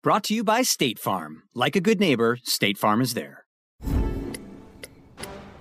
Brought to you by State Farm. Like a good neighbor, State Farm is there.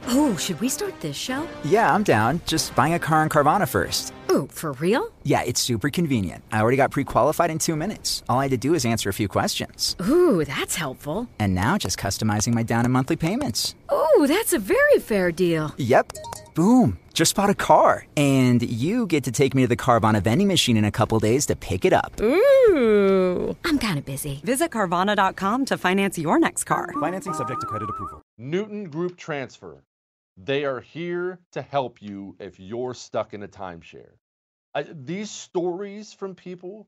Oh, should we start this show? Yeah, I'm down. Just buying a car on Carvana first. Oh, for real? Yeah, it's super convenient. I already got pre qualified in two minutes. All I had to do is answer a few questions. Ooh, that's helpful. And now just customizing my down and monthly payments. Ooh, that's a very fair deal. Yep. Boom. Just bought a car. And you get to take me to the Carvana vending machine in a couple days to pick it up. Ooh. I'm kind of busy. Visit Carvana.com to finance your next car. Financing subject to credit approval. Newton Group Transfer. They are here to help you if you're stuck in a timeshare. Uh, these stories from people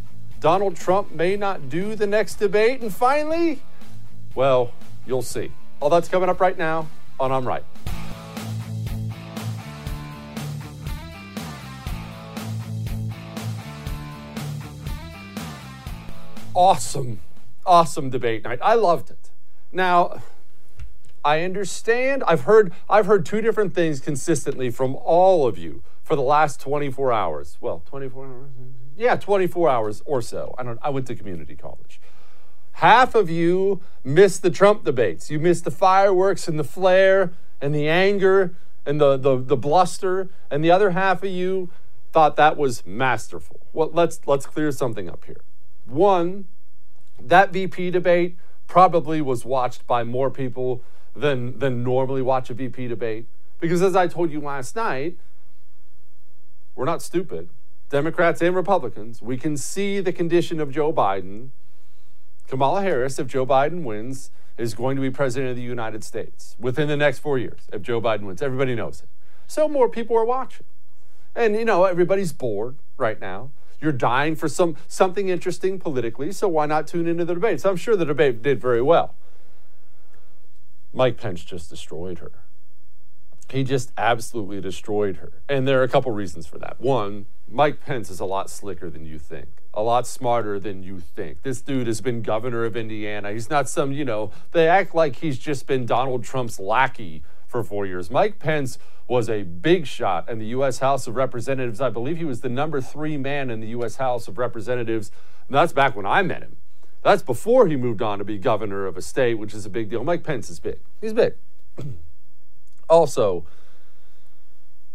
Donald Trump may not do the next debate. And finally, well, you'll see. All that's coming up right now on I'm Right. Awesome, awesome debate night. I loved it. Now, I understand. I've heard I've heard two different things consistently from all of you for the last 24 hours. Well, 24 hours. Yeah, 24 hours or so. I don't I went to community college. Half of you missed the Trump debates. You missed the fireworks and the flare and the anger and the, the, the bluster. And the other half of you thought that was masterful. Well, let's let's clear something up here. One, that VP debate probably was watched by more people than than normally watch a VP debate. Because as I told you last night, we're not stupid. Democrats and Republicans, we can see the condition of Joe Biden. Kamala Harris, if Joe Biden wins, is going to be president of the United States within the next four years. If Joe Biden wins, everybody knows it. So more people are watching. And you know, everybody's bored right now. You're dying for some something interesting politically, so why not tune into the debate? So I'm sure the debate did very well. Mike Pence just destroyed her. He just absolutely destroyed her. And there are a couple reasons for that. One, Mike Pence is a lot slicker than you think, a lot smarter than you think. This dude has been governor of Indiana. He's not some, you know, they act like he's just been Donald Trump's lackey for four years. Mike Pence was a big shot in the U.S. House of Representatives. I believe he was the number three man in the U.S. House of Representatives. And that's back when I met him. That's before he moved on to be governor of a state, which is a big deal. Mike Pence is big. He's big. also,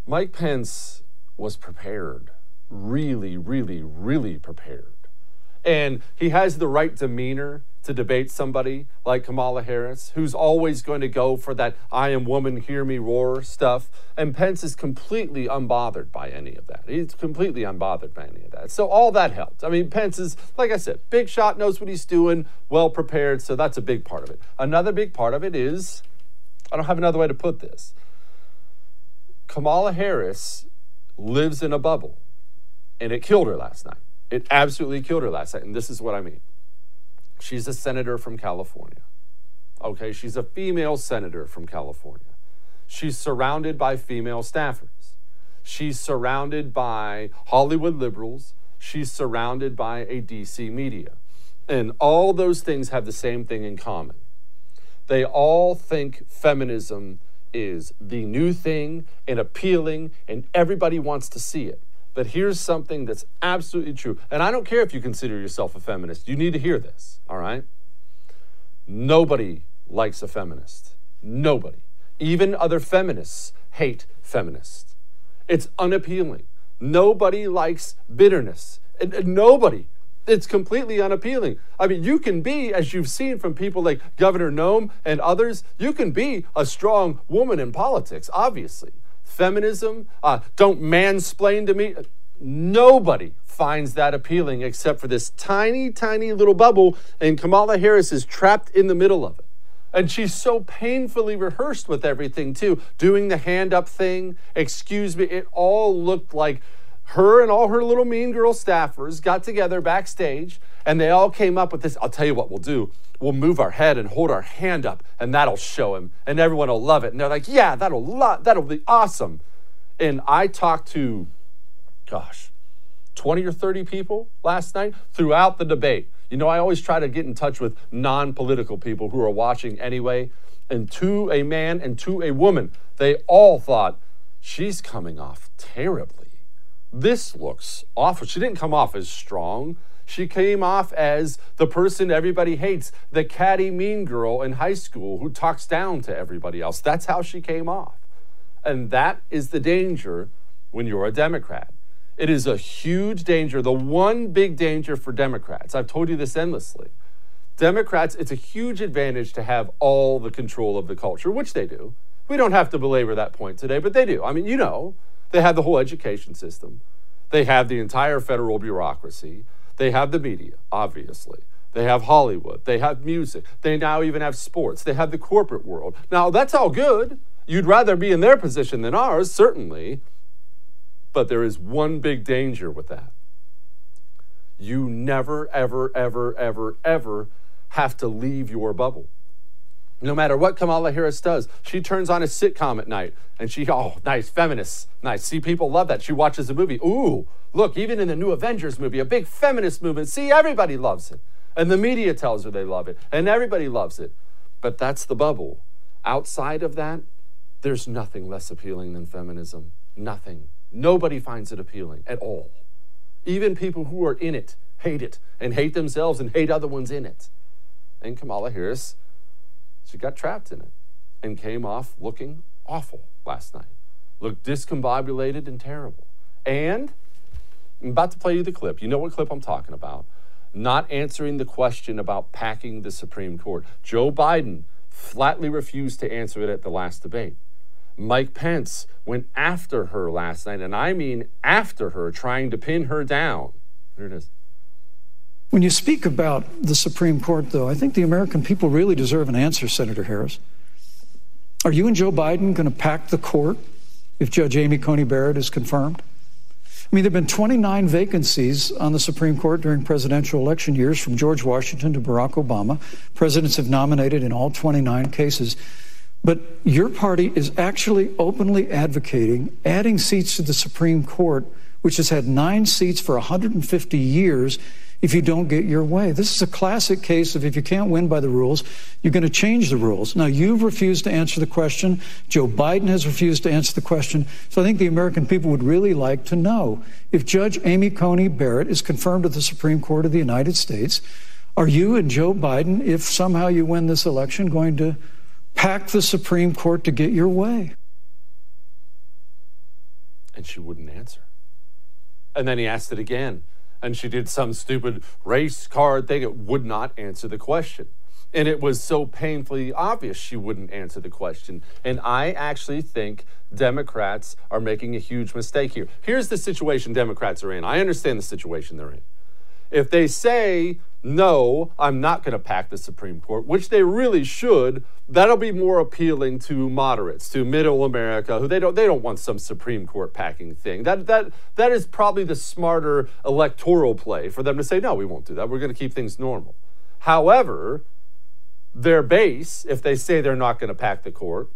Mike Pence was prepared, really, really, really prepared. And he has the right demeanor to debate somebody like Kamala Harris, who's always going to go for that I am woman, hear me roar stuff. And Pence is completely unbothered by any of that. He's completely unbothered by any of that. So all that helped. I mean, Pence is, like I said, big shot, knows what he's doing, well prepared. So that's a big part of it. Another big part of it is I don't have another way to put this. Kamala Harris lives in a bubble, and it killed her last night. It absolutely killed her last night. And this is what I mean. She's a senator from California. Okay, she's a female senator from California. She's surrounded by female staffers. She's surrounded by Hollywood liberals. She's surrounded by a DC media. And all those things have the same thing in common. They all think feminism is the new thing and appealing, and everybody wants to see it. But here's something that's absolutely true. And I don't care if you consider yourself a feminist, you need to hear this, all right? Nobody likes a feminist. Nobody. Even other feminists hate feminists. It's unappealing. Nobody likes bitterness. And, nobody. It's completely unappealing. I mean, you can be, as you've seen from people like Governor Noem and others, you can be a strong woman in politics, obviously feminism, uh, don't mansplain to me. Nobody finds that appealing except for this tiny, tiny little bubble, and Kamala Harris is trapped in the middle of it. And she's so painfully rehearsed with everything, too, doing the hand up thing. Excuse me, it all looked like her and all her little mean girl staffers got together backstage and they all came up with this. I'll tell you what we'll do we'll move our head and hold our hand up, and that'll show him, and everyone will love it. And they're like, yeah, that'll lo- that'll be awesome. And I talked to, gosh, 20 or 30 people last night throughout the debate. You know, I always try to get in touch with non political people who are watching anyway. And to a man and to a woman, they all thought, she's coming off terribly. This looks awful. She didn't come off as strong. She came off as the person everybody hates, the catty mean girl in high school who talks down to everybody else. That's how she came off. And that is the danger when you're a Democrat. It is a huge danger, the one big danger for Democrats. I've told you this endlessly. Democrats, it's a huge advantage to have all the control of the culture, which they do. We don't have to belabor that point today, but they do. I mean, you know, they have the whole education system, they have the entire federal bureaucracy, they have the media, obviously. They have Hollywood. They have music. They now even have sports. They have the corporate world. Now, that's all good. You'd rather be in their position than ours, certainly. But there is one big danger with that. You never, ever, ever, ever, ever have to leave your bubble. No matter what Kamala Harris does, she turns on a sitcom at night and she, oh, nice, feminists, nice. See, people love that. She watches a movie. Ooh, look, even in the new Avengers movie, a big feminist movement. See, everybody loves it. And the media tells her they love it. And everybody loves it. But that's the bubble. Outside of that, there's nothing less appealing than feminism. Nothing. Nobody finds it appealing at all. Even people who are in it hate it and hate themselves and hate other ones in it. And Kamala Harris she got trapped in it and came off looking awful last night. Looked discombobulated and terrible. And I'm about to play you the clip. You know what clip I'm talking about. Not answering the question about packing the Supreme Court. Joe Biden flatly refused to answer it at the last debate. Mike Pence went after her last night, and I mean after her, trying to pin her down. Here it is. When you speak about the Supreme Court, though, I think the American people really deserve an answer, Senator Harris. Are you and Joe Biden going to pack the court if Judge Amy Coney Barrett is confirmed? I mean, there have been 29 vacancies on the Supreme Court during presidential election years, from George Washington to Barack Obama. Presidents have nominated in all 29 cases. But your party is actually openly advocating adding seats to the Supreme Court, which has had nine seats for 150 years, if you don't get your way. This is a classic case of if you can't win by the rules, you're going to change the rules. Now, you've refused to answer the question. Joe Biden has refused to answer the question. So I think the American people would really like to know if Judge Amy Coney Barrett is confirmed to the Supreme Court of the United States, are you and Joe Biden, if somehow you win this election, going to pack the Supreme Court to get your way? And she wouldn't answer. And then he asked it again and she did some stupid race card thing. It would not answer the question. And it was so painfully obvious she wouldn't answer the question. And I actually think Democrats are making a huge mistake here. Here's the situation Democrats are in. I understand the situation they're in. If they say, no, I'm not going to pack the Supreme Court, which they really should, that'll be more appealing to moderates, to middle America, who they don't they don't want some Supreme Court packing thing. That that that is probably the smarter electoral play for them to say, no, we won't do that. We're going to keep things normal. However, their base, if they say they're not going to pack the court,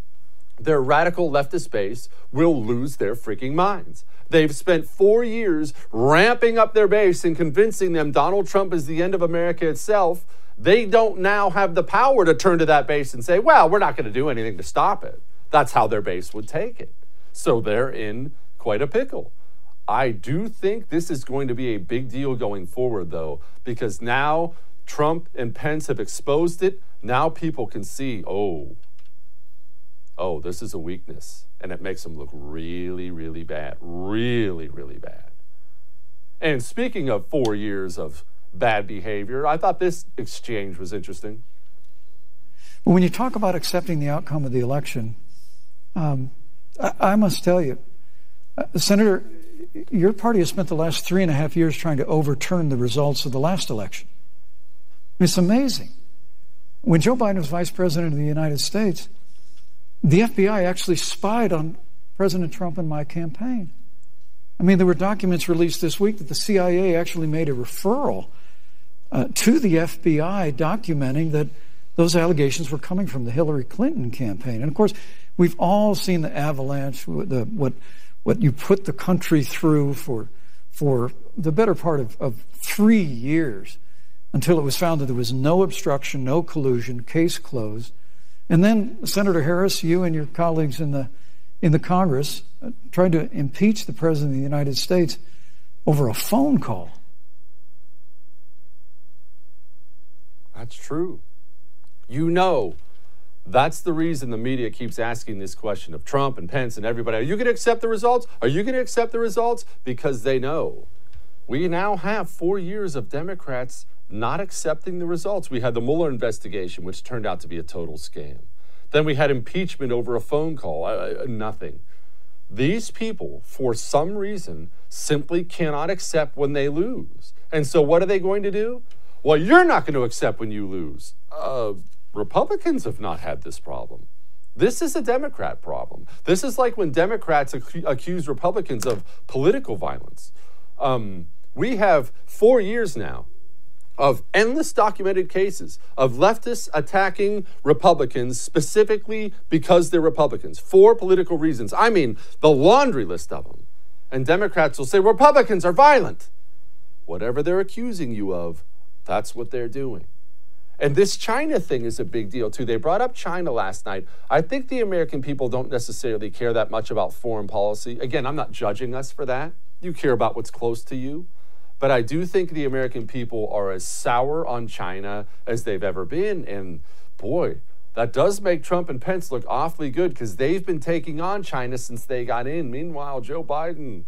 their radical leftist base will lose their freaking minds. They've spent four years ramping up their base and convincing them Donald Trump is the end of America itself. They don't now have the power to turn to that base and say, well, we're not going to do anything to stop it. That's how their base would take it. So they're in quite a pickle. I do think this is going to be a big deal going forward, though, because now Trump and Pence have exposed it. Now people can see, oh, oh, this is a weakness. And it makes them look really, really bad. Really, really bad. And speaking of four years of bad behavior, I thought this exchange was interesting. When you talk about accepting the outcome of the election, um, I, I, must tell you, uh, Senator, your party has spent the last three and a half years trying to overturn the results of the last election. It's amazing. When Joe Biden was vice president of the United States, the FBI actually spied on President Trump and my campaign. I mean, there were documents released this week that the CIA actually made a referral uh, to the FBI documenting that those allegations were coming from the Hillary Clinton campaign. And of course, we've all seen the avalanche, the, what, what you put the country through for, for the better part of, of three years until it was found that there was no obstruction, no collusion, case closed. And then, Senator Harris, you and your colleagues in the, in the Congress uh, tried to impeach the President of the United States over a phone call. That's true. You know, that's the reason the media keeps asking this question of Trump and Pence and everybody. Are you going to accept the results? Are you going to accept the results? Because they know. We now have four years of Democrats not accepting the results. We had the Mueller investigation, which turned out to be a total scam. Then we had impeachment over a phone call, uh, nothing. These people, for some reason, simply cannot accept when they lose. And so, what are they going to do? Well, you're not going to accept when you lose. Uh, Republicans have not had this problem. This is a Democrat problem. This is like when Democrats ac- accuse Republicans of political violence. Um, we have four years now of endless documented cases of leftists attacking Republicans specifically because they're Republicans for political reasons. I mean, the laundry list of them. And Democrats will say Republicans are violent. Whatever they're accusing you of, that's what they're doing. And this China thing is a big deal too. They brought up China last night. I think the American people don't necessarily care that much about foreign policy. Again, I'm not judging us for that. You care about what's close to you. But I do think the American people are as sour on China as they've ever been. And boy, that does make Trump and Pence look awfully good because they've been taking on China since they got in. Meanwhile, Joe Biden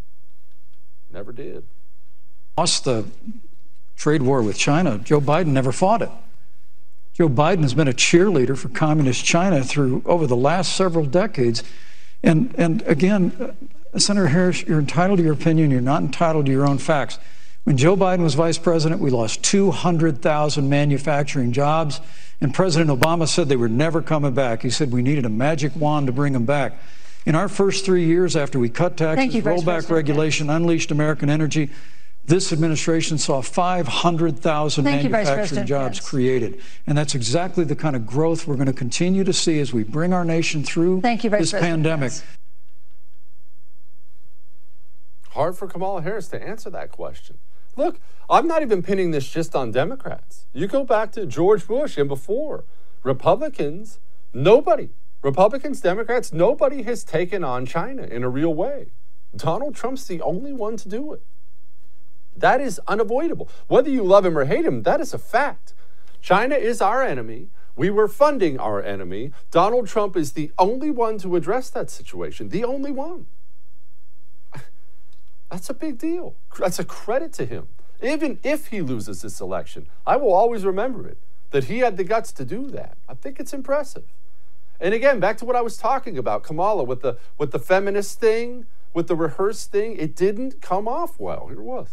never did. Lost the trade war with China. Joe Biden never fought it. Joe Biden has been a cheerleader for communist China through over the last several decades. And, and again, uh, Senator Harris, you're entitled to your opinion. You're not entitled to your own facts. When Joe Biden was vice president, we lost 200,000 manufacturing jobs, and President Obama said they were never coming back. He said we needed a magic wand to bring them back. In our first three years after we cut taxes, rolled back regulation, unleashed American energy, This administration saw 500,000 Thank you, manufacturing jobs Pence. created. And that's exactly the kind of growth we're going to continue to see as we bring our nation through Thank you, this President pandemic. Pence. Hard for Kamala Harris to answer that question. Look, I'm not even pinning this just on Democrats. You go back to George Bush and before. Republicans, nobody, Republicans, Democrats, nobody has taken on China in a real way. Donald Trump's the only one to do it. That is unavoidable. Whether you love him or hate him, that is a fact. China is our enemy. We were funding our enemy. Donald Trump is the only one to address that situation, the only one. That's a big deal. That's a credit to him. Even if he loses this election, I will always remember it that he had the guts to do that. I think it's impressive. And again, back to what I was talking about, Kamala with the with the feminist thing, with the rehearsed thing, it didn't come off well. Here it was.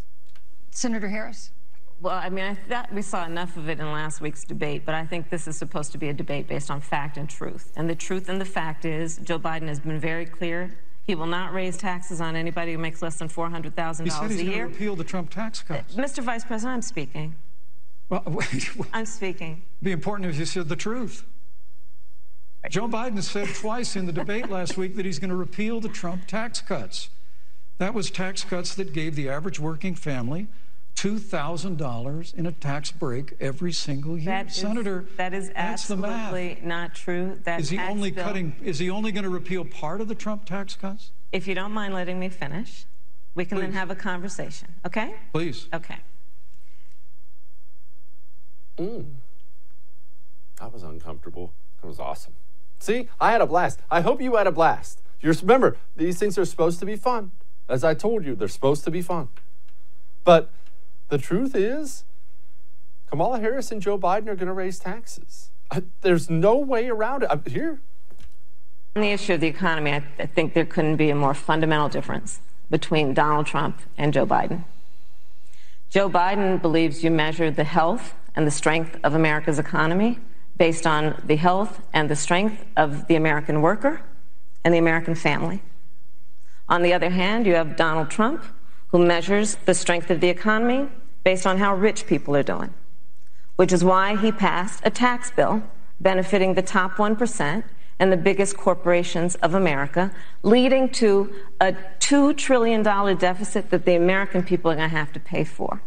Senator Harris. Well, I mean, I thought we saw enough of it in last week's debate, but I think this is supposed to be a debate based on fact and truth. And the truth and the fact is, Joe Biden has been very clear. He will not raise taxes on anybody who makes less than $400,000 He said a he's going to year. repeal the Trump tax uh, cuts. Mr. Vice President, I'm speaking. Well, wait, I'm speaking. be important if you said the truth. Joe Biden said twice in the debate last week that he's going to repeal the Trump tax cuts. That was tax cuts that gave the average working family $2,000 in a tax break every single year. That is- Senator, that is that's absolutely not true. That Is Is he only bill- cutting? Is he only going to repeal part of the Trump tax cuts? If you don't mind letting me finish, we can then have a conversation, okay? Please. Okay. Mm. That was uncomfortable. That was awesome. See, I had a blast. I hope you had a blast. You remember, these things are supposed to be fun. As I told you, they're supposed to be fun. But the truth is, Kamala Harris and Joe Biden are going to raise taxes. There's no way around it. I, here, On the issue of the economy, I, I think there couldn't be a more fundamental difference between Donald Trump and Joe Biden. Joe Biden believes you measure the health and the strength of America's economy based on the health and the strength of the American worker and the American family. On the other hand, you have Donald Trump, who measures the strength of the economy based on how rich people are doing, which is why he passed a tax bill benefiting the top 1% and the biggest corporations of America, leading to a $2 trillion deficit that the American people are going to have to pay for.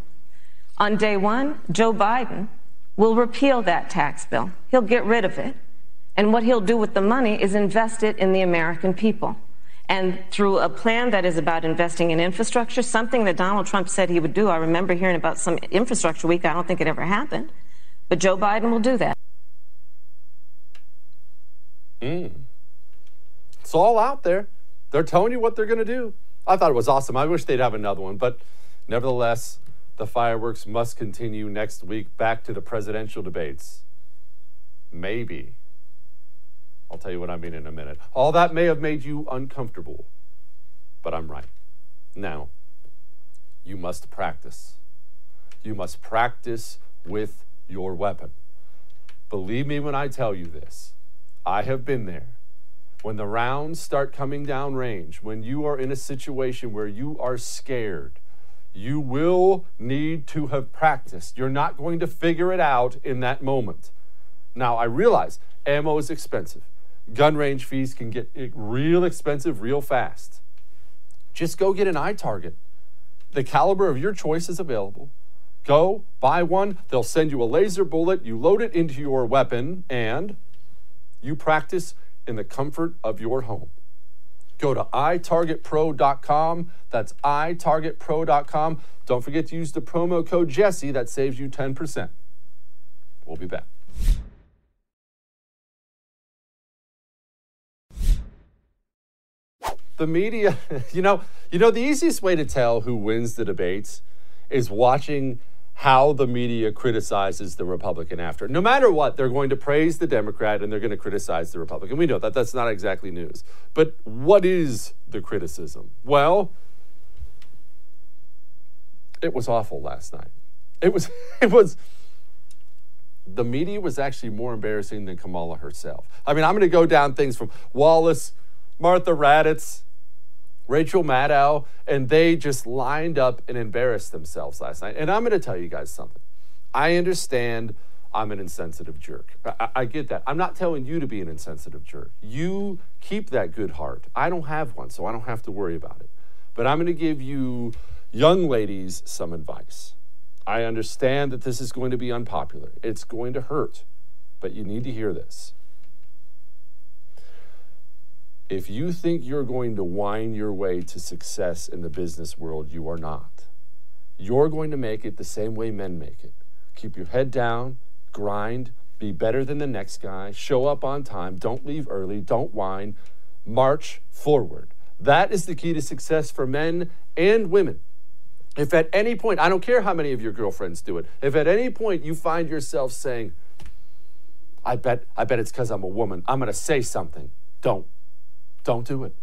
On day one, Joe Biden will repeal that tax bill. He'll get rid of it. And what he'll do with the money is invest it in the American people. And through a plan that is about investing in infrastructure, something that Donald Trump said he would do. I remember hearing about some infrastructure week. I don't think it ever happened. But Joe Biden will do that. Mm. it's all out there. They're telling you what they're going to do. I thought it was awesome. I wish they'd have another one. But nevertheless, the fireworks must continue next week back to the presidential debates. Maybe. I'll tell you what I mean in a minute. All that may have made you uncomfortable, but I'm right. Now, you must practice. You must practice with your weapon. Believe me when I tell you this. I have been there. When the rounds start coming down range, when you are in a situation where you are scared, you will need to have practiced. You're not going to figure it out in that moment. Now, I realize ammo is expensive. Gun range fees can get real expensive real fast. Just go get an iTarget. The caliber of your choice is available. Go buy one. They'll send you a laser bullet. You load it into your weapon and you practice in the comfort of your home. Go to itargetpro.com. That's itargetpro.com. Don't forget to use the promo code Jesse. That saves you 10%. We'll be back. The media, you know, you know the easiest way to tell who wins the debates is watching how the media criticizes the Republican after. No matter what, they're going to praise the Democrat and they're going to criticize the Republican. We know that that's not exactly news. But what is the criticism? Well, it was awful last night. It was it was the media was actually more embarrassing than Kamala herself. I mean, I'm going to go down things from Wallace, Martha Raddatz, Rachel Maddow, and they just lined up and embarrassed themselves last night. And I'm going to tell you guys something. I understand I'm an insensitive jerk. I, I, get that. I'm not telling you to be an insensitive jerk. You keep that good heart. I don't have one, so I don't have to worry about it. But I'm going to give you young ladies some advice. I understand that this is going to be unpopular, it's going to hurt, but you need to hear this. If you think you're going to whine your way to success in the business world, you are not. You're going to make it the same way men make it. Keep your head down, grind, be better than the next guy, show up on time, don't leave early, don't whine, march forward. That is the key to success for men and women. If at any point, I don't care how many of your girlfriends do it, if at any point you find yourself saying, I bet, I bet it's because I'm a woman, I'm going to say something, don't. Don't do it.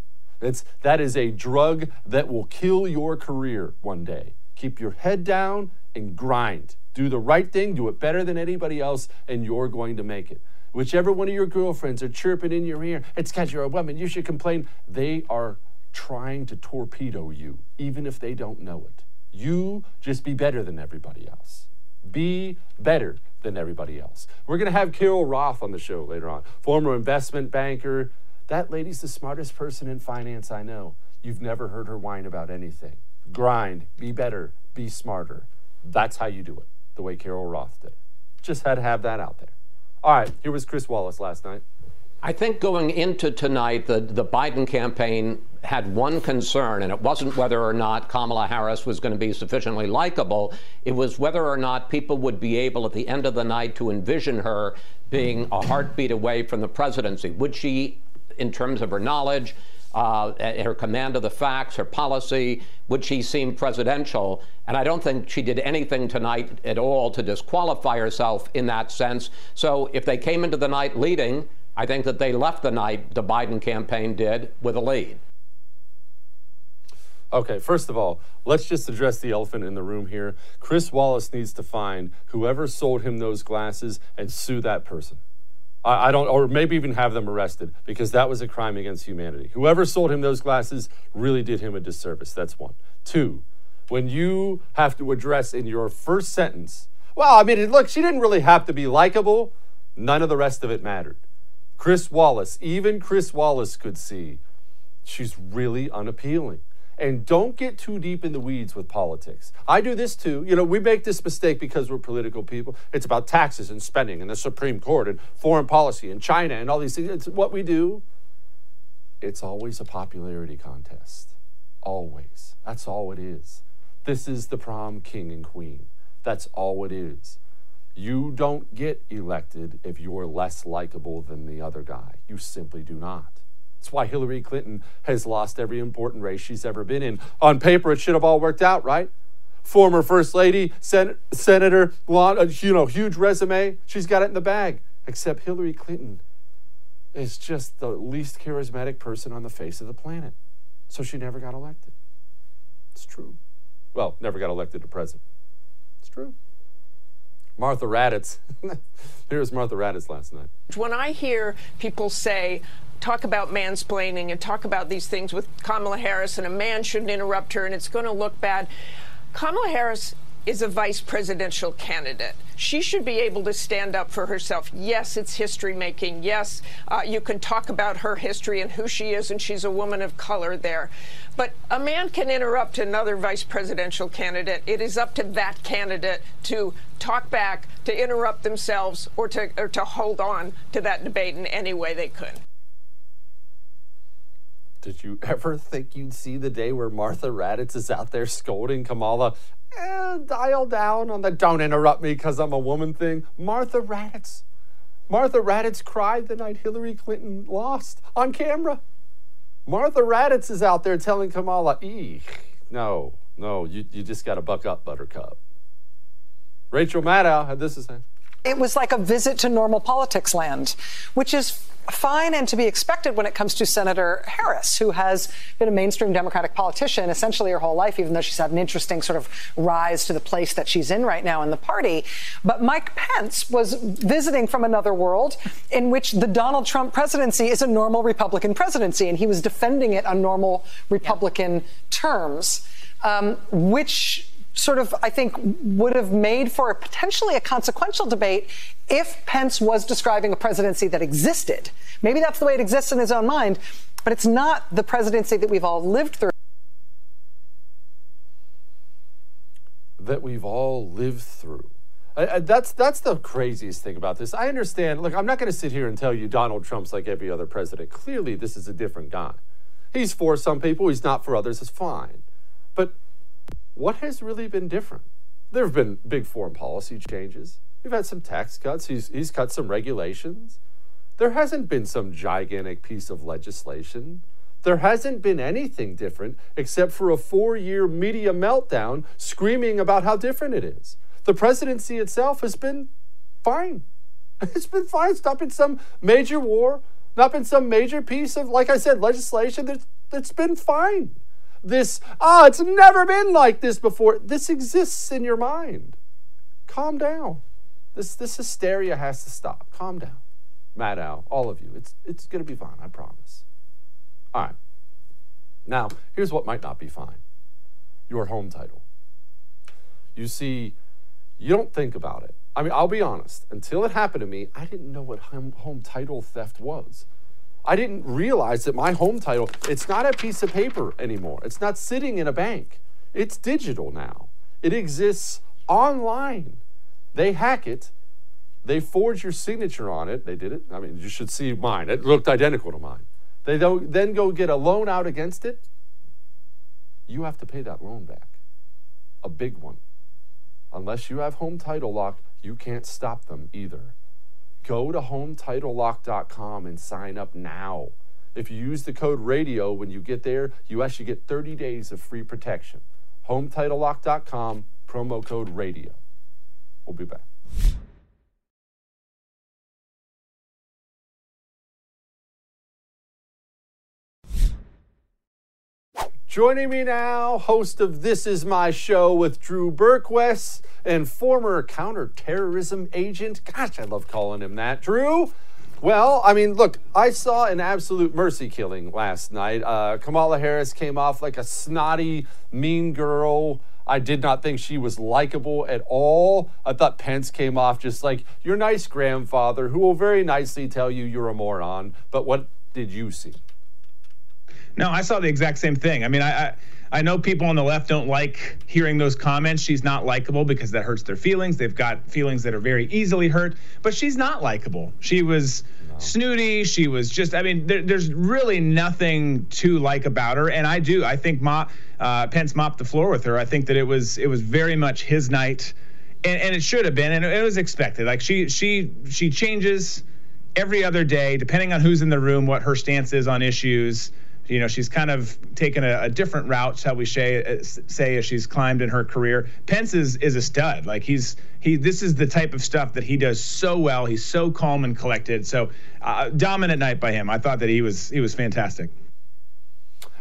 It's, that is a drug that will kill your career one day. Keep your head down and grind. Do the right thing, do it better than anybody else, and you're going to make it. Whichever one of your girlfriends are chirping in your ear, it's because you're a woman, you should complain. They are trying to torpedo you, even if they don't know it. You just be better than everybody else. Be better than everybody else. We're going to have Carol Roth on the show later on, former investment banker, that lady's the smartest person in finance I know. You've never heard her whine about anything. Grind, be better, be smarter. That's how you do it, the way Carol Roth did. Just had to have that out there. All right, here was Chris Wallace last night. I think going into tonight, the, the Biden campaign had one concern, and it wasn't whether or not Kamala Harris was going to be sufficiently likable. It was whether or not people would be able at the end of the night to envision her being a heartbeat away from the presidency. Would she in terms of her knowledge, uh, her command of the facts, her policy, would she seem presidential? And I don't think she did anything tonight at all to disqualify herself in that sense. So if they came into the night leading, I think that they left the night, the Biden campaign did, with a lead. Okay, first of all, let's just address the elephant in the room here. Chris Wallace needs to find whoever sold him those glasses and sue that person. I, don't, or maybe even have them arrested because that was a crime against humanity. Whoever sold him those glasses really did him a disservice. That's one. Two, when you have to address in your first sentence, well, I mean, look, she didn't really have to be likable. None of the rest of it mattered. Chris Wallace, even Chris Wallace could see she's really unappealing and don't get too deep in the weeds with politics. I do this too. You know, we make this mistake because we're political people. It's about taxes and spending and the Supreme Court and foreign policy and China and all these things. It's what we do. It's always a popularity contest. Always. That's all it is. This is the prom king and queen. That's all it is. You don't get elected if you're less likable than the other guy. You simply do not. That's why Hillary Clinton has lost every important race she's ever been in. On paper, it should have all worked out, right? Former First Lady, Sen- Senator, uh, you know, huge resume. She's got it in the bag. Except Hillary Clinton is just the least charismatic person on the face of the planet. So she never got elected. It's true. Well, never got elected to president. It's true. Martha Raddatz. Here's Martha Raddatz last night. When I hear people say, talk about mansplaining and talk about these things with Kamala Harris, and a man shouldn't interrupt her, and it's going to look bad. Kamala Harris is a vice presidential candidate. She should be able to stand up for herself. Yes, it's history making. Yes, uh, you can talk about her history and who she is, and she's a woman of color there. But a man can interrupt another vice presidential candidate. It is up to that candidate to talk back, to interrupt themselves, or to, or to hold on to that debate in any way they could. Did you ever think you'd see the day where Martha Raddatz is out there scolding Kamala? Eh, dial down on the don't interrupt me because I'm a woman thing. Martha Raddatz. Martha Raddatz cried the night Hillary Clinton lost on camera. Martha Raddatz is out there telling Kamala, eek, no, no, you, you just got to buck up, Buttercup. Rachel Maddow had this to say. It was like a visit to normal politics land, which is fine and to be expected when it comes to Senator Harris, who has been a mainstream Democratic politician essentially her whole life, even though she's had an interesting sort of rise to the place that she's in right now in the party. But Mike Pence was visiting from another world in which the Donald Trump presidency is a normal Republican presidency, and he was defending it on normal Republican yeah. terms, um, which sort of, I think, would have made for a potentially a consequential debate if Pence was describing a presidency that existed. Maybe that's the way it exists in his own mind, but it's not the presidency that we've all lived through. That we've all lived through. that's that's the craziest thing about this. I understand. Look, I'm not going to sit here and tell you Donald Trump's like every other president. Clearly, this is a different guy. He's for some people. He's not for others. It's fine. What has really been different? There have been big foreign policy changes. We've had some tax cuts. He's, he's cut some regulations. There hasn't been some gigantic piece of legislation. There hasn't been anything different except for a four year media meltdown screaming about how different it is. The presidency itself has been fine. It's been fine. It's not been some major war, not been some major piece of, like I said, legislation. It's, it's been fine this, ah, it's never been like this before. This exists in your mind. Calm down. This, this hysteria has to stop. Calm down. Maddow, all of you. It's, it's going to be fine, I promise. All right. Now, here's what might not be fine your home title. You see, you don't think about it. I mean, I'll be honest, until it happened to me, I didn't know what home title theft was. I didn't realize that my home title, it's not a piece of paper anymore. It's not sitting in a bank. It's digital now. It exists online. They hack it. They forge your signature on it. They did it. I mean, you should see mine. It looked identical to mine. They then go get a loan out against it. You have to pay that loan back. A big one. Unless you have home title lock, you can't stop them either. Go to HomeTitleLock.com and sign up now. If you use the code RADIO when you get there, you actually get 30 days of free protection. HomeTitleLock.com, promo code RADIO. We'll be back. Joining me now, host of This Is My Show with Drew Berquist and former counterterrorism agent. Gosh, I love calling him that. Drew, well, I mean, look, I saw an absolute mercy killing last night. Uh, Kamala Harris came off like a snotty, mean girl. I did not think she was likable at all. I thought Pence came off just like your nice grandfather who will very nicely tell you you're a moron. But what did you see? No, I saw the exact same thing. I mean, I, I I know people on the left don't like hearing those comments. She's not likable because that hurts their feelings. They've got feelings that are very easily hurt, but she's not likable. She was no. snooty. She was just, I mean, there, there's really nothing to like about her. And I do, I think Ma, uh, Pence mopped the floor with her. I think that it was, it was very much his night. And, and it should have been, and it was expected. Like she, she, she changes every other day, depending on who's in the room, what her stance is on issues you know, she's kind of taken a, a different route, shall we say, uh, say, as she's climbed in her career. Pence is is a stud. Like he's he. This is the type of stuff that he does so well. He's so calm and collected. So uh, dominant night by him. I thought that he was he was fantastic.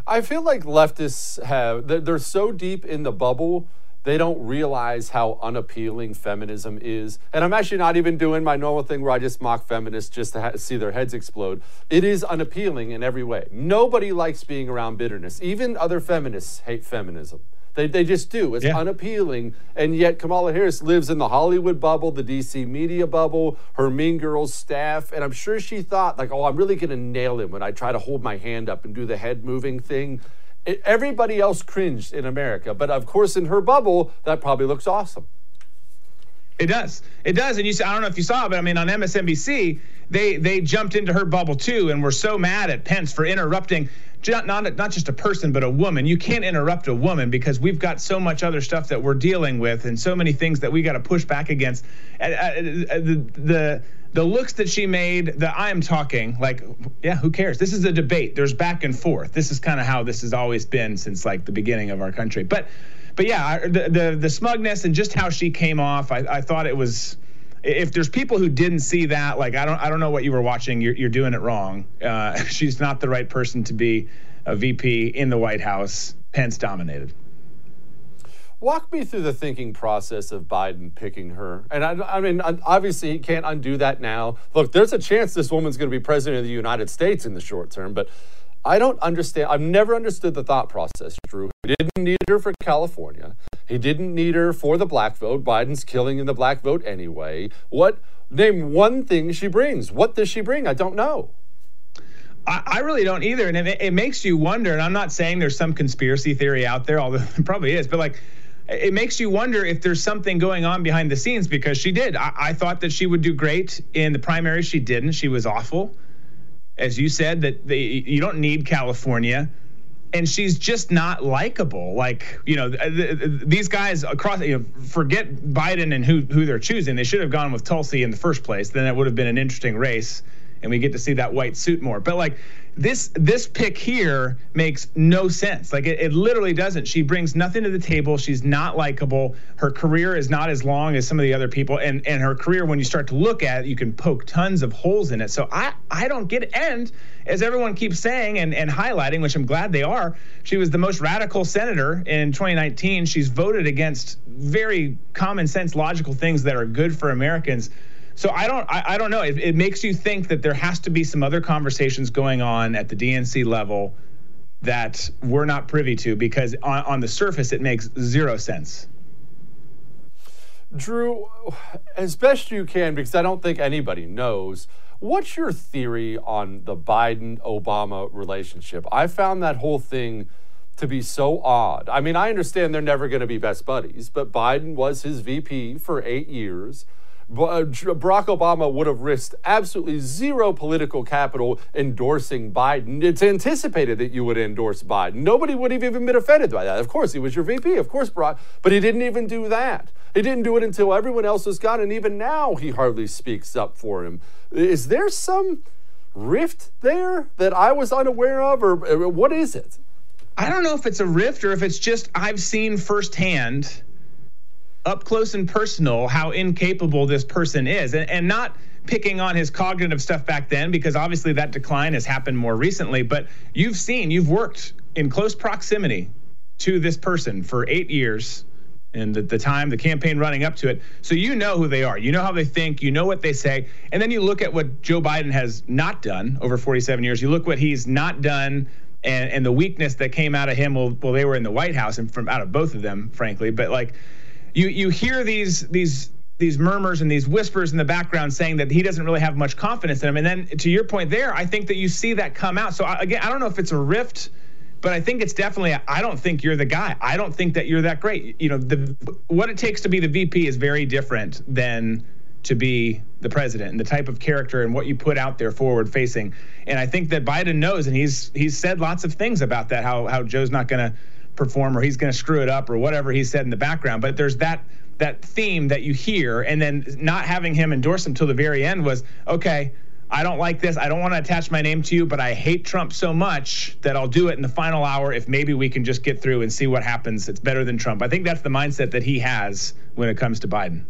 I feel like leftists have they're, they're so deep in the bubble they don't realize how unappealing feminism is. And I'm actually not even doing my normal thing where I just mock feminists just to ha- see their heads explode. It is unappealing in every way. Nobody likes being around bitterness. Even other feminists hate feminism. They, they just do. It's yeah. unappealing. And yet, Kamala Harris lives in the Hollywood bubble, the DC media bubble, her Mean Girls staff. And I'm sure she thought, like, oh, I'm really going to nail him when I try to hold my hand up and do the head moving thing. Everybody else cringed in America, but of course, in her bubble, that probably looks awesome. It does. It does. And you I don't know if you saw, but I mean, on MSNBC, they they jumped into her bubble too, and were so mad at Pence for interrupting not, not not just a person, but a woman. You can't interrupt a woman because we've got so much other stuff that we're dealing with, and so many things that we got to push back against. Uh, uh, uh, the, the the looks that she made, that I am talking, like, yeah, who cares? This is a debate. There's back and forth. This is kind of how this has always been since like the beginning of our country. But, but yeah, the the, the smugness and just how she came off, I, I thought it was. if there's people who didn't see that, like I don't I don't know what you were watching. You're, you're doing it wrong. Uh, she's not the right person to be a VP in the White House. Pence dominated. Walk me through the thinking process of Biden picking her. And I, I, mean, obviously, he can't undo that now. Look, there's a chance this woman's going to be president of the United States in the short term, but I don't understand. I've never understood the thought process, Drew. He didn't need her for California. He didn't need her for the black vote. Biden's killing in the black vote anyway. What? Name one thing she brings. What does she bring? I don't know. I, I really don't either. And it, it makes you wonder, and I'm not saying there's some conspiracy theory out there, although it probably is, but like, it makes you wonder if there's something going on behind the scenes because she did. I, I, thought that she would do great in the primary. She didn't. She was awful. As you said, that they, you don't need California. And she's just not likable. Like, you know, these guys across, you know, forget Biden and who, who they're choosing. They should have gone with Tulsi in the first place. Then it would have been an interesting race and we get to see that white suit more. But like, this this pick here makes no sense. Like it, it, literally doesn't. She brings nothing to the table. She's not likable. Her career is not as long as some of the other people. And and her career, when you start to look at it, you can poke tons of holes in it. So I I don't get it. And as everyone keeps saying and, and highlighting, which I'm glad they are, she was the most radical senator in 2019. She's voted against very common sense, logical things that are good for Americans. So I don't I, I don't know. It, it makes you think that there has to be some other conversations going on at the DNC level that we're not privy to because on, on the surface it makes zero sense. Drew, as best you can, because I don't think anybody knows, what's your theory on the Biden Obama relationship? I found that whole thing to be so odd. I mean, I understand they're never going to be best buddies, but Biden was his VP for eight years. Uh, Barack Obama would have risked absolutely zero political capital endorsing Biden. It's anticipated that you would endorse Biden. Nobody would have even been offended by that. Of course, he was your VP. Of course, Barack, but he didn't even do that. He didn't do it until everyone else was gone, and even now he hardly speaks up for him. Is there some rift there that I was unaware of, or what is it? I don't know if it's a rift or if it's just I've seen firsthand up close and personal how incapable this person is. And, and not picking on his cognitive stuff back then because obviously that decline has happened more recently but you've seen you've worked in close proximity to this person for eight years and the, the time the campaign running up to it. So you know who they are. You know how they think. You know what they say. And then you look at what joe biden has not done over 47 years. You look what he's not done and, and the weakness that came out of him. Well, well they were in the white house and from out of both of them frankly. But like you you hear these these these murmurs and these whispers in the background saying that he doesn't really have much confidence in him. And then to your point there, I think that you see that come out. So I, again, I don't know if it's a rift, but I think it's definitely. I don't think you're the guy. I don't think that you're that great. You know, the what it takes to be the VP is very different than to be the president and the type of character and what you put out there forward facing. And I think that Biden knows, and he's he's said lots of things about that. How how Joe's not going to perform or he's going to screw it up or whatever he said in the background. But there's that that theme that you hear, and then not having him endorse him till the very end was okay. I don't like this. I don't want to attach my name to you, but I hate Trump so much that I'll do it in the final hour if maybe we can just get through and see what happens. It's better than Trump. I think that's the mindset that he has when it comes to Biden.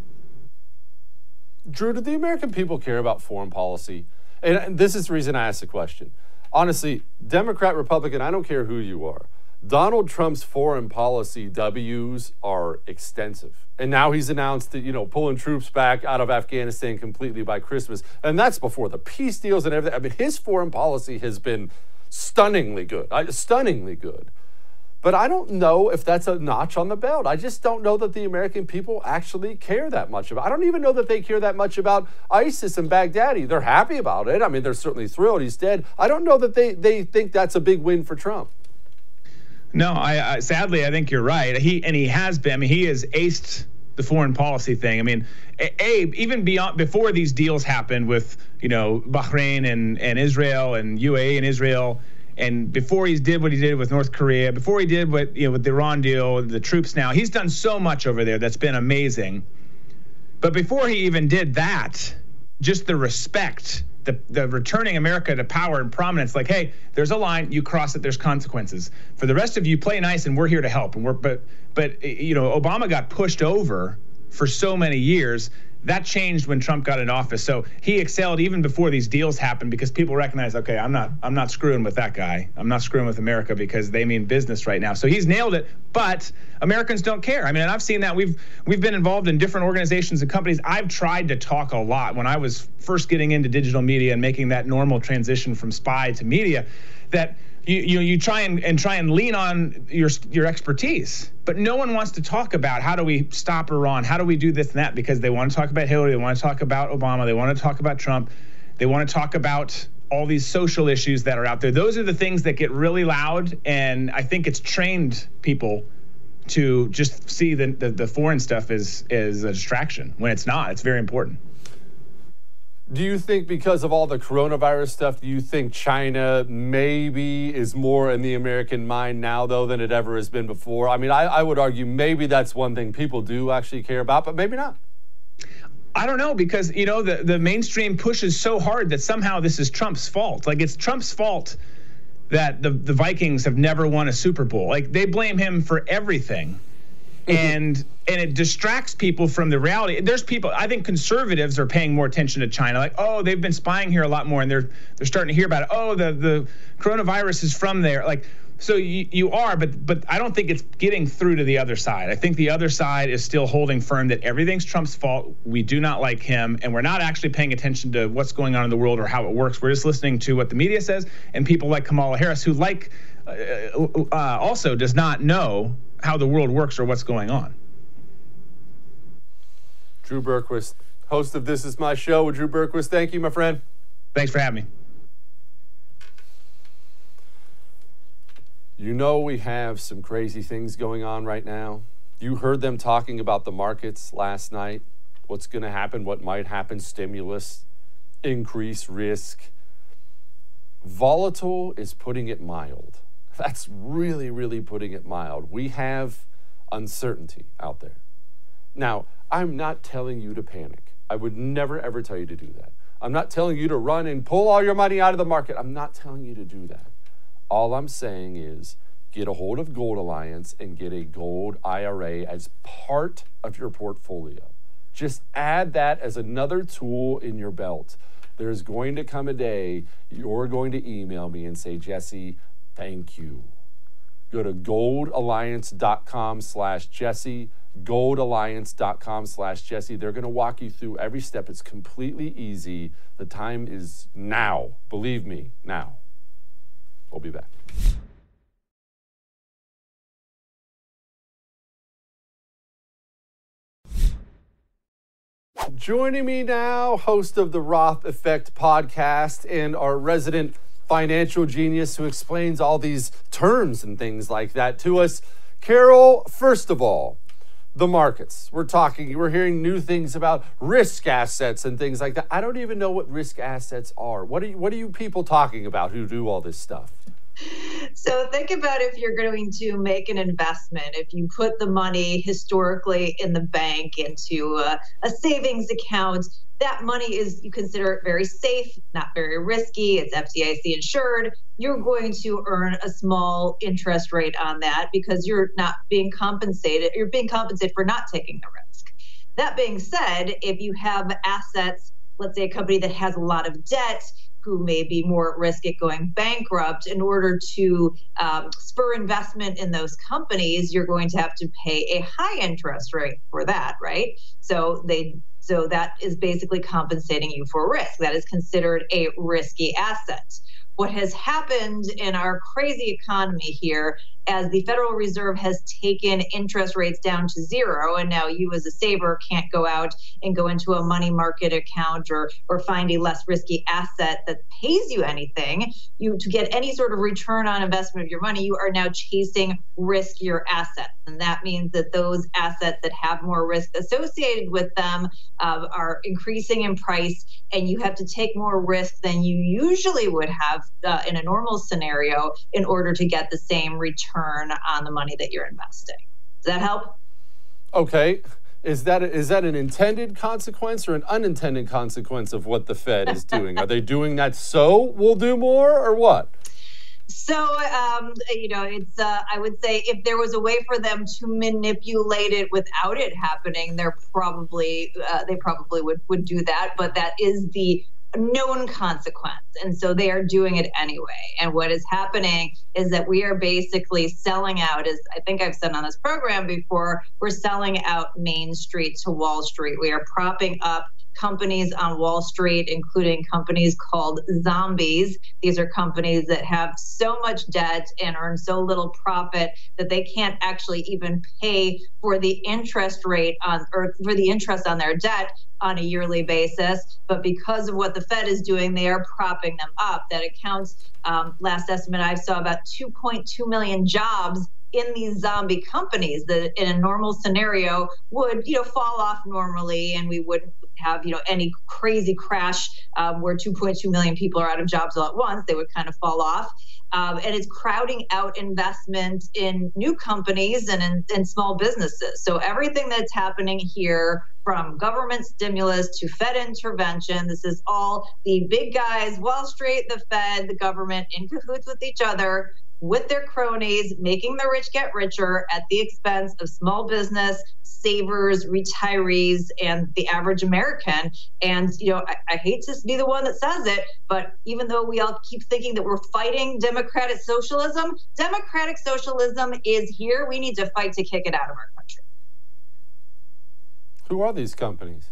Drew, do the American people care about foreign policy? And this is the reason I asked the question. Honestly, Democrat, Republican, I don't care who you are. Donald Trump's foreign policy W's are extensive. And now he's announced that, you know, pulling troops back out of Afghanistan completely by Christmas. And that's before the peace deals and everything. I mean, his foreign policy has been stunningly good, stunningly good. But I don't know if that's a notch on the belt. I just don't know that the American people actually care that much about. I don't even know that they care that much about ISIS and Baghdadi. They're happy about it. I mean, they're certainly thrilled he's dead. I don't know that they they think that's a big win for Trump. No, I, I, sadly I think you're right. He and he has been. I mean, he has aced the foreign policy thing. I mean, Abe, even beyond before these deals happened with you know Bahrain and and Israel and UAE and Israel, and before he did what he did with North Korea, before he did what you know with the Iran deal, the troops now, he's done so much over there that's been amazing. But before he even did that, just the respect the, the returning America to power and prominence, like, hey, there's a line, you cross it, there's consequences. For the rest of you, play nice, and we're here to help. And we're, but, but you know, Obama got pushed over for so many years. That changed when Trump got in office. So he excelled even before these deals happened because people recognize, okay, I'm not I'm not screwing with that guy. I'm not screwing with America because they mean business right now. So he's nailed it, but Americans don't care. I mean, I've seen that we've we've been involved in different organizations and companies. I've tried to talk a lot when I was first getting into digital media and making that normal transition from spy to media that you, you, you try and, and try and lean on your your expertise, but no one wants to talk about how do we stop Iran, how do we do this and that, because they want to talk about Hillary, they want to talk about Obama, they want to talk about Trump, they want to talk about all these social issues that are out there. Those are the things that get really loud, and I think it's trained people to just see the, the, the foreign stuff as, as a distraction when it's not. It's very important. Do you think because of all the coronavirus stuff, do you think China maybe is more in the American mind now, though, than it ever has been before? I mean, I, I would argue maybe that's one thing people do actually care about, but maybe not. I don't know because you know the the mainstream pushes so hard that somehow this is Trump's fault. Like it's Trump's fault that the the Vikings have never won a Super Bowl. Like they blame him for everything. Mm-hmm. And and it distracts people from the reality. There's people. I think conservatives are paying more attention to China. Like, oh, they've been spying here a lot more, and they're they're starting to hear about it. Oh, the the coronavirus is from there. Like, so you, you are, but but I don't think it's getting through to the other side. I think the other side is still holding firm that everything's Trump's fault. We do not like him, and we're not actually paying attention to what's going on in the world or how it works. We're just listening to what the media says, and people like Kamala Harris, who like uh, uh, also does not know how the world works or what's going on. Drew Berquist, host of This Is My Show with Drew Berquist. Thank you, my friend. Thanks for having me. You know, we have some crazy things going on right now. You heard them talking about the markets last night, what's going to happen, what might happen, stimulus, increase risk. Volatile is putting it mild. That's really, really putting it mild. We have uncertainty out there. Now, I'm not telling you to panic. I would never, ever tell you to do that. I'm not telling you to run and pull all your money out of the market. I'm not telling you to do that. All I'm saying is get a hold of Gold Alliance and get a gold IRA as part of your portfolio. Just add that as another tool in your belt. There's going to come a day you're going to email me and say, Jesse, thank you. Go to goldalliance.com slash Jesse goldalliance.com slash Jesse. They're going to walk you through every step. It's completely easy. The time is now. Believe me, now. We'll be back. Joining me now, host of the Roth Effect podcast and our resident financial genius who explains all these terms and things like that to us. Carol, first of all, the markets. We're talking, we're hearing new things about risk assets and things like that. I don't even know what risk assets are. What are you, what are you people talking about who do all this stuff? So think about if you're going to make an investment, if you put the money historically in the bank into a, a savings account, that money is you consider it very safe, not very risky, it's FDIC insured. You're going to earn a small interest rate on that because you're not being compensated, you're being compensated for not taking the risk. That being said, if you have assets, let's say a company that has a lot of debt, who may be more at risk at going bankrupt, in order to um, spur investment in those companies, you're going to have to pay a high interest rate for that, right? So they so that is basically compensating you for risk. That is considered a risky asset. What has happened in our crazy economy here as the Federal Reserve has taken interest rates down to zero, and now you as a saver can't go out and go into a money market account or or find a less risky asset that pays you anything. You to get any sort of return on investment of your money, you are now chasing riskier assets, and that means that those assets that have more risk associated with them uh, are increasing in price, and you have to take more risk than you usually would have uh, in a normal scenario in order to get the same return return on the money that you're investing. Does that help? Okay. Is that is that an intended consequence or an unintended consequence of what the Fed is doing? Are they doing that so we'll do more or what? So, um, you know, it's, uh, I would say if there was a way for them to manipulate it without it happening, they're probably, uh, they probably would, would do that. But that is the known consequence. And so they are doing it anyway. And what is happening is that we are basically selling out, as I think I've said on this program before, we're selling out Main Street to Wall Street. We are propping up companies on Wall Street, including companies called zombies. These are companies that have so much debt and earn so little profit that they can't actually even pay for the interest rate on or for the interest on their debt on a yearly basis. But because of what the Fed is doing, they are propping them up. That accounts, um, last estimate I saw, about 2.2 million jobs in these zombie companies that in a normal scenario would you know fall off normally and we wouldn't have you know any crazy crash um, where 2.2 million people are out of jobs all at once they would kind of fall off um, and it's crowding out investment in new companies and in, in small businesses so everything that's happening here from government stimulus to Fed intervention. This is all the big guys, Wall Street, the Fed, the government in cahoots with each other with their cronies, making the rich get richer at the expense of small business, savers, retirees, and the average American. And, you know, I, I, hate to be the one that says it, but even though we all keep thinking that we're fighting democratic socialism, democratic socialism is here. We need to fight to kick it out of our country. Who are these companies?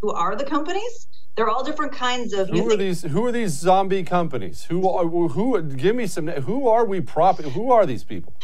Who are the companies? They're all different kinds of. Who are these? Who are these zombie companies? Who are who? Give me some. Who are we prop? Who are these people?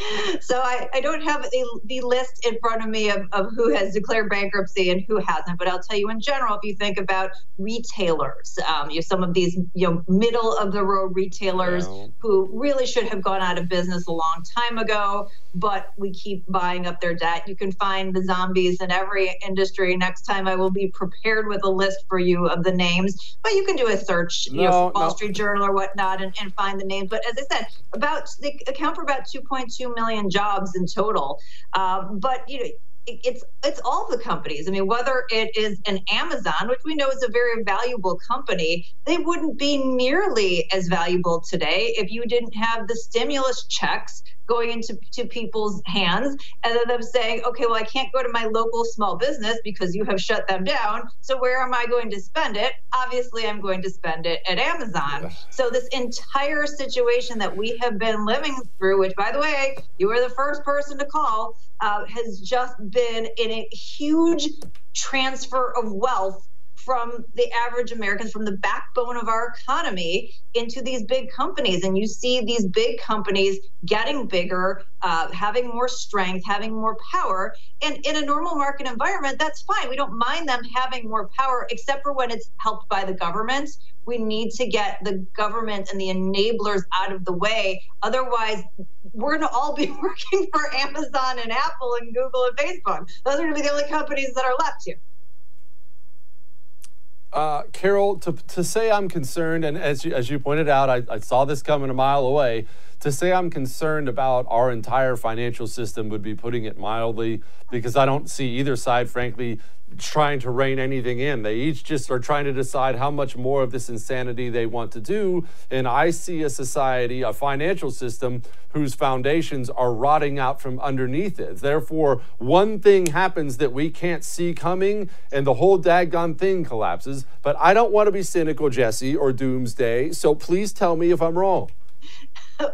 So I, I don't have the, the list in front of me of, of who has declared bankruptcy and who hasn't, but I'll tell you in general. If you think about retailers, um, you know, some of these you know middle of the road retailers who really should have gone out of business a long time ago, but we keep buying up their debt. You can find the zombies in every industry. Next time, I will be prepared with a list for you of the names, but you can do a search, no, you know, Wall no. Street Journal or whatnot, and, and find the names. But as I said, about they account for about 2.2 million jobs in total. Um, but you know it's it's all the companies. I mean, whether it is an Amazon, which we know is a very valuable company, they wouldn't be nearly as valuable today if you didn't have the stimulus checks going into to people's hands and then them saying, okay, well, I can't go to my local small business because you have shut them down. So where am I going to spend it? Obviously, I'm going to spend it at Amazon. So this entire situation that we have been living through, which by the way, you were the first person to call, uh, has just been in a huge transfer of wealth from the average Americans, from the backbone of our economy into these big companies. And you see these big companies getting bigger, uh, having more strength, having more power. And in a normal market environment, that's fine. We don't mind them having more power, except for when it's helped by the government. We need to get the government and the enablers out of the way. Otherwise, we're going to all be working for Amazon and Apple and Google and Facebook. Those are going to be the only companies that are left here. Uh, Carol, to, to say I'm concerned, and as you, as you pointed out, I, I saw this coming a mile away. To say I'm concerned about our entire financial system would be putting it mildly, because I don't see either side, frankly, trying to rein anything in. They each just are trying to decide how much more of this insanity they want to do. And I see a society, a financial system, whose foundations are rotting out from underneath it. Therefore, one thing happens that we can't see coming, and the whole daggone thing collapses. But I don't want to be cynical, Jesse, or doomsday. So please tell me if I'm wrong.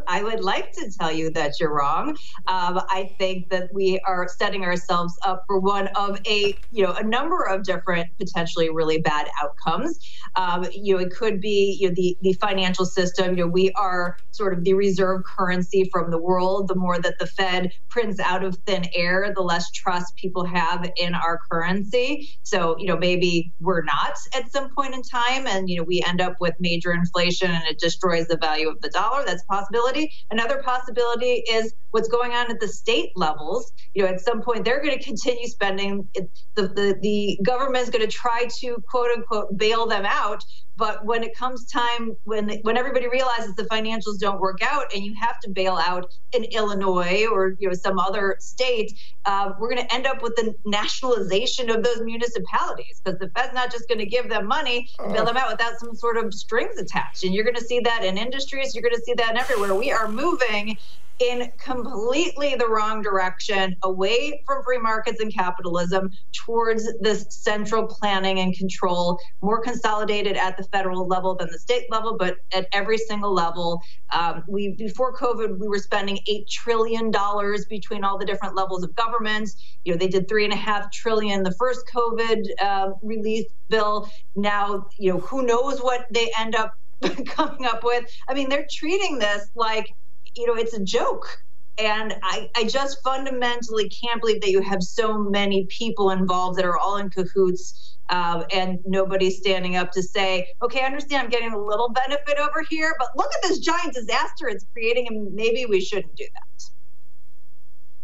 I would like to tell you that you're wrong. Um, I think that we are setting ourselves up for one of a you know a number of different potentially really bad outcomes. Um, you know, it could be you know the the financial system. You know, we are sort of the reserve currency from the world. The more that the Fed prints out of thin air, the less trust people have in our currency. So you know, maybe we're not at some point in time, and you know, we end up with major inflation and it destroys the value of the dollar. That's possible possibility. Another possibility is what's going on at the state levels. You know, at some point they're going to continue spending. the, the, the government is going to try to quote unquote bail them out but when it comes time when when everybody realizes the financials don't work out and you have to bail out in Illinois or you know some other state, uh, we're going to end up with the nationalization of those municipalities because the Fed's not just going to give them money and bail them out without some sort of strings attached. And you're going to see that in industries. You're going to see that everywhere. We are moving in completely the wrong direction, away from free markets and capitalism towards this central planning and control, more consolidated at the federal level than the state level, but at every single level. Um, we before COVID, we were spending eight trillion dollars between all the different levels of governments. You know, they did three and a half trillion the first COVID uh, relief bill. Now, you know, who knows what they end up coming up with? I mean, they're treating this like you know, it's a joke. And I, I just fundamentally can't believe that you have so many people involved that are all in cahoots uh, and nobody's standing up to say, okay, I understand I'm getting a little benefit over here, but look at this giant disaster it's creating, and maybe we shouldn't do that.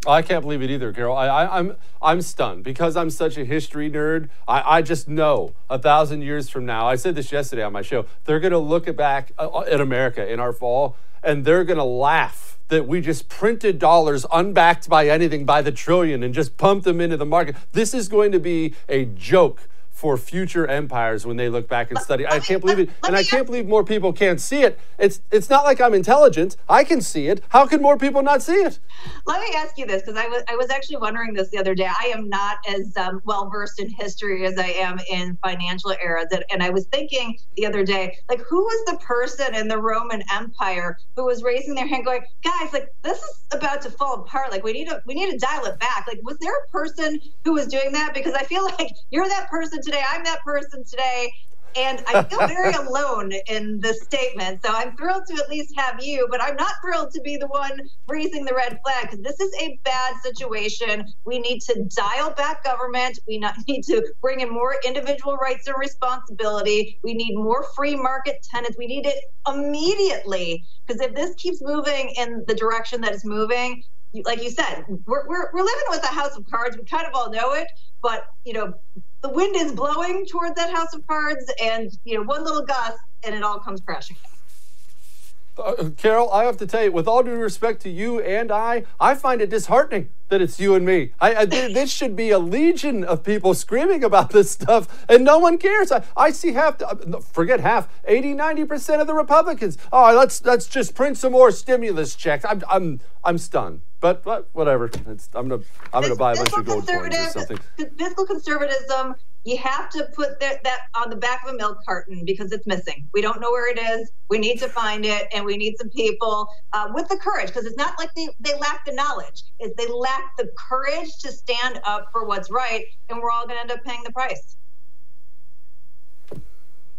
I can't believe it either, Carol. I, I, I'm I'm stunned because I'm such a history nerd. I, I just know a thousand years from now. I said this yesterday on my show. They're going to look back uh, at America in our fall and they're going to laugh that we just printed dollars unbacked by anything by the trillion and just pumped them into the market. This is going to be a joke for future empires when they look back and study. I can't believe it, and I can't believe more people can't see it. It's it's not like I'm intelligent. I can see it. How can more people not see it? Let me ask you this, because I was I was actually wondering this the other day. I am not as um, well versed in history as I am in financial eras, and, and I was thinking the other day, like who was the person in the Roman Empire who was raising their hand, going, "Guys, like this is about to fall apart. Like we need to we need to dial it back." Like was there a person who was doing that? Because I feel like you're that person today. I'm that person today. And I feel very alone in this statement. So I'm thrilled to at least have you, but I'm not thrilled to be the one raising the red flag because this is a bad situation. We need to dial back government. We not, need to bring in more individual rights and responsibility. We need more free market tenants. We need it immediately because if this keeps moving in the direction that it's moving, like you said, we're, we're, we're living with a house of cards. We kind of all know it, but you know, the wind is blowing towards that house of cards, and you know, one little gust, and it all comes crashing. Uh, Carol, I have to tell you, with all due respect to you and I, I find it disheartening that it's you and me. I, I this should be a legion of people screaming about this stuff, and no one cares. I, I see half, the, uh, forget half, 80, 90% of the Republicans. Oh, let's let's just print some more stimulus checks. I'm I'm I'm stunned. But, but whatever. It's, I'm gonna I'm gonna buy a bunch of gold coins or something. Fiscal conservatism you have to put that, that on the back of a milk carton because it's missing. We don't know where it is. We need to find it, and we need some people uh, with the courage because it's not like they, they lack the knowledge. Is they lack the courage to stand up for what's right, and we're all going to end up paying the price.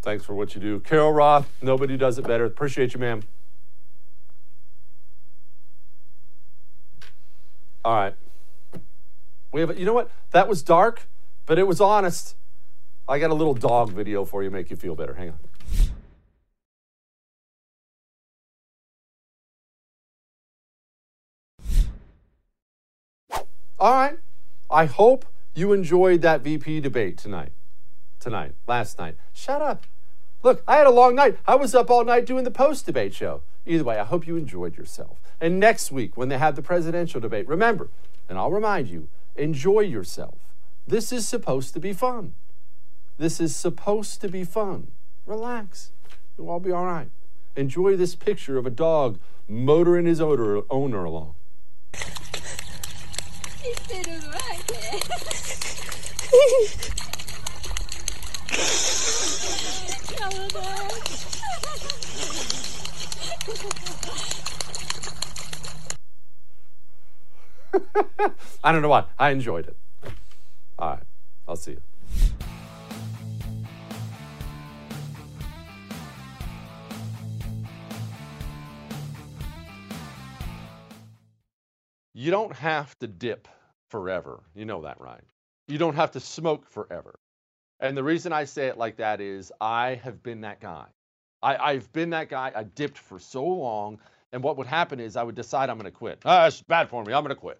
Thanks for what you do, Carol Roth. Nobody does it better. Appreciate you, ma'am. All right. We have. You know what? That was dark but it was honest. I got a little dog video for you, make you feel better. Hang on. All right. I hope you enjoyed that VP debate tonight. Tonight, last night. Shut up. Look, I had a long night. I was up all night doing the post debate show. Either way, I hope you enjoyed yourself. And next week, when they have the presidential debate, remember, and I'll remind you, enjoy yourself. This is supposed to be fun. This is supposed to be fun. Relax. You'll all be all right. Enjoy this picture of a dog motoring his owner, owner along. I don't know why. I enjoyed it. All right. I'll see you. You don't have to dip forever. You know that, right? You don't have to smoke forever. And the reason I say it like that is I have been that guy. I, have been that guy. I dipped for so long. And what would happen is I would decide I'm going to quit. Ah, it's bad for me. I'm going to quit.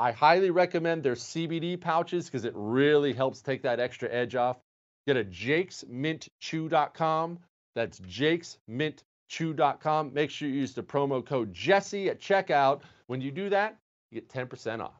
I highly recommend their CBD pouches because it really helps take that extra edge off. Get a jakesmintchew.com. That's jakesmintchew.com. Make sure you use the promo code Jesse at checkout. When you do that, you get 10% off.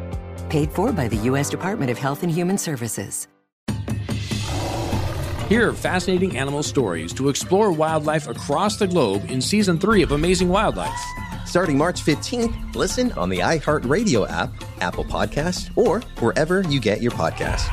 Paid for by the U.S. Department of Health and Human Services. Hear fascinating animal stories to explore wildlife across the globe in season three of Amazing Wildlife. Starting March 15th, listen on the iHeartRadio app, Apple Podcast, or wherever you get your podcasts.